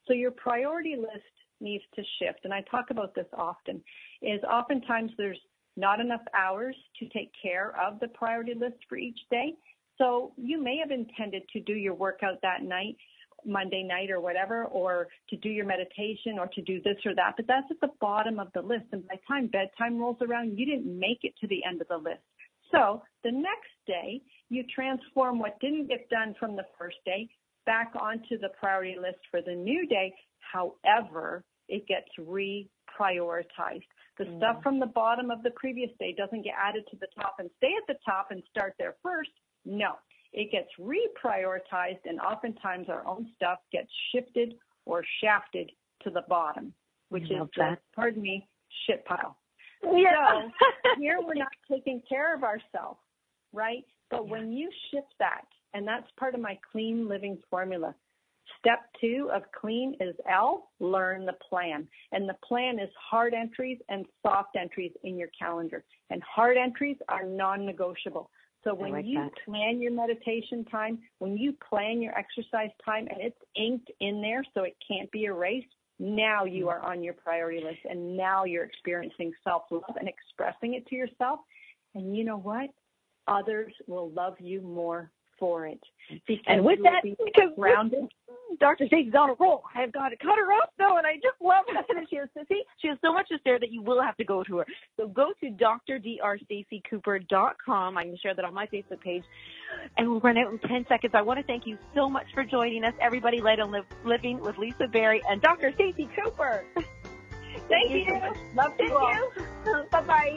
Speaker 3: So your priority list needs to shift. And I talk about this often is oftentimes there's not enough hours to take care of the priority list for each day. So you may have intended to do your workout that night, Monday night or whatever, or to do your meditation or to do this or that, but that's at the bottom of the list. And by the time bedtime rolls around, you didn't make it to the end of the list. So the next day, you transform what didn't get done from the first day back onto the priority list for the new day. However, it gets reprioritized. The mm. stuff from the bottom of the previous day doesn't get added to the top and stay at the top and start there first. No, it gets reprioritized, and oftentimes our own stuff gets shifted or shafted to the bottom, which is, the, pardon me, shit pile. Yeah. So <laughs> here we're not taking care of ourselves, right? But yeah. when you shift that And that's part of my clean living formula. Step two of clean is L, learn the plan. And the plan is hard entries and soft entries in your calendar. And hard entries are non negotiable. So when
Speaker 2: like
Speaker 3: you
Speaker 2: that.
Speaker 3: plan your meditation time, when you plan your exercise time and it's inked in there so it can't be erased, now you mm. are on your priority list and now you're experiencing self love and expressing it to yourself. And you know what? Others will love you more for it. Mm-hmm. Because
Speaker 2: And with that,
Speaker 3: be grounded.
Speaker 2: Dr. Stacy's on a roll. I have got to cut her off though, and I just love it. And she has see, she has so much to share that you will have to go to her. So go to drdrstacycooper.com. I can share that on my Facebook page, and we'll run out in ten seconds. I want to thank you so much for joining us, everybody. Light on Liv- Living with Lisa Berry and Dr. Stacy Cooper. <laughs>
Speaker 3: Thank you.
Speaker 2: so.
Speaker 3: Love
Speaker 2: Thank
Speaker 3: you.
Speaker 2: Bye bye.